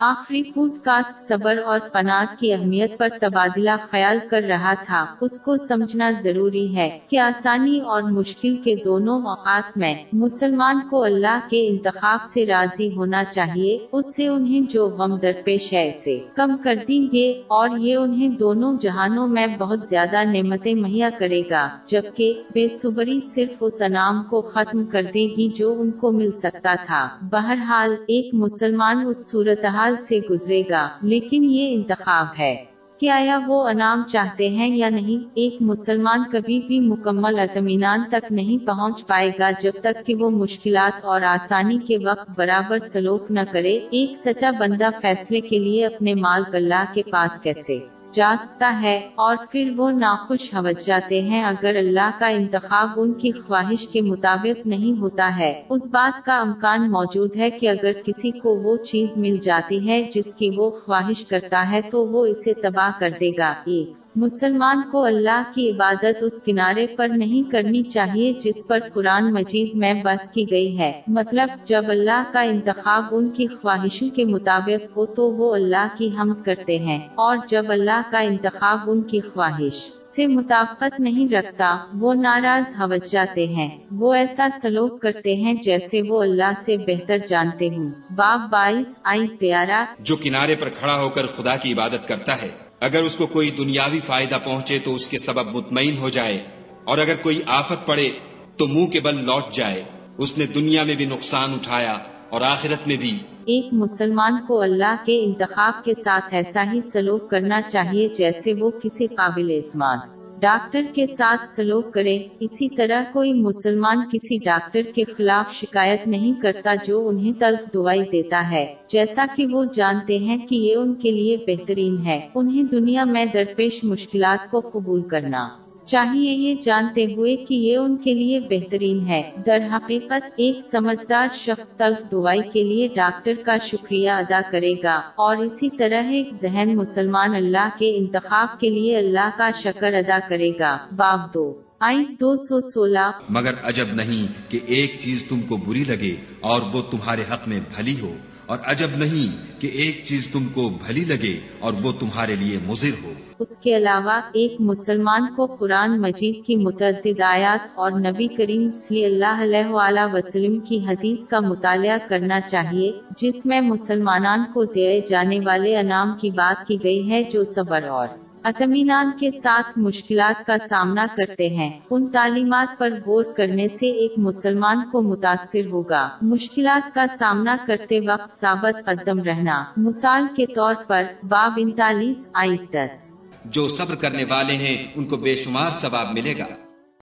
آخری pod cost صبر اور پناہ کی اہمیت پر تبادلہ خیال کر رہا تھا۔ اس کو سمجھنا ضروری ہے کہ آسانی اور مشکل کے دونوں اوقات میں مسلمان کو اللہ کے انتخاب سے راضی ہونا چاہیے، اس سے انہیں جو غم درپیش ہے اسے کم کر دیں گے اور یہ انہیں دونوں جہانوں میں بہت زیادہ نعمتیں مہیا کرے گا، جبکہ بے صبری صرف اس انعام کو ختم کر دے گی جو ان کو مل سکتا تھا۔ بہرحال، ایک مسلمان اس صورتحال سے گزرے گا، لیکن یہ انتخاب ہے کہ آیا وہ انعام چاہتے ہیں یا نہیں۔ ایک مسلمان کبھی بھی مکمل اطمینان تک نہیں پہنچ پائے گا جب تک کہ وہ مشکلات اور آسانی کے وقت برابر سلوک نہ کرے۔ ایک سچا بندہ فیصلے کے لیے اپنے مال اللہ کے پاس کیسے؟ جا سکتا ہے اور پھر وہ ناخوش ہوج جاتے ہیں اگر اللہ کا انتخاب ان کی خواہش کے مطابق نہیں ہوتا ہے۔ اس بات کا امکان موجود ہے کہ اگر کسی کو وہ چیز مل جاتی ہے جس کی وہ خواہش کرتا ہے تو وہ اسے تباہ کر دے گا۔ ایک مسلمان کو اللہ کی عبادت اس کنارے پر نہیں کرنی چاہیے جس پر قرآن مجید میں بس کی گئی ہے۔ مطلب جب اللہ کا انتخاب ان کی خواہشوں کے مطابق ہو تو وہ اللہ کی حمد کرتے ہیں۔ اور جب اللہ کا انتخاب ان کی خواہش سے مطابقت نہیں رکھتا، وہ ناراض ہوج جاتے ہیں۔ وہ ایسا سلوک کرتے ہیں جیسے وہ اللہ سے بہتر جانتے ہوں۔ باب بائیس آئی پیارا جو کنارے پر کھڑا ہو کر خدا کی عبادت کرتا ہے۔ اگر اس کو کوئی دنیاوی فائدہ پہنچے تو اس کے سبب مطمئن ہو جائے، اور اگر کوئی آفت پڑے تو منہ کے بل لوٹ جائے۔ اس نے دنیا میں بھی نقصان اٹھایا اور آخرت میں بھی۔ ایک مسلمان کو اللہ کے انتخاب کے ساتھ ایسا ہی سلوک کرنا چاہیے جیسے وہ کسی قابل اعتماد۔ ڈاکٹر کے ساتھ سلوک کرے اسی طرح کوئی مسلمان کسی ڈاکٹر کے خلاف شکایت نہیں کرتا جو انہیں تلف دوائی دیتا ہے۔ جیسا کہ وہ جانتے ہیں کہ یہ ان کے لیے بہترین ہے۔ انہیں دنیا میں درپیش مشکلات کو قبول کرنا۔ چاہیے یہ جانتے ہوئے کہ یہ ان کے لیے بہترین ہے۔ در حقیقت، ایک سمجھدار شخص تلف دوائی کے لیے ڈاکٹر کا شکریہ ادا کرے گا۔ اور اسی طرح ایک ذہن مسلمان اللہ کے انتخاب کے لیے اللہ کا شکر ادا کرے گا۔ باب دو۔ آئی دو سو سولہ۔ مگر عجب نہیں کہ ایک چیز تم کو بری لگے اور وہ تمہارے حق میں بھلی ہو۔ اور عجب نہیں کہ ایک چیز تم کو بھلی لگے اور وہ تمہارے لیے مضر ہو۔ اس کے علاوہ ایک مسلمان کو قرآن مجید کی متعدد آیات اور نبی کریم صلی اللہ علیہ وآلہ وسلم کی حدیث کا مطالعہ کرنا چاہیے، جس میں مسلمانان کو دیے جانے والے انعام کی بات کی گئی ہے جو صبر اور اطمینان کے ساتھ مشکلات کا سامنا کرتے ہیں۔ ان تعلیمات پر غور کرنے سے ایک مسلمان کو متاثر ہوگا۔ مشکلات کا سامنا کرتے وقت ثابت قدم رہنا۔ مثال کے طور پر، باب انتالیس آئی دس۔ جو صبر کرنے والے ہیں، ان کو بے شمار ثواب ملے گا۔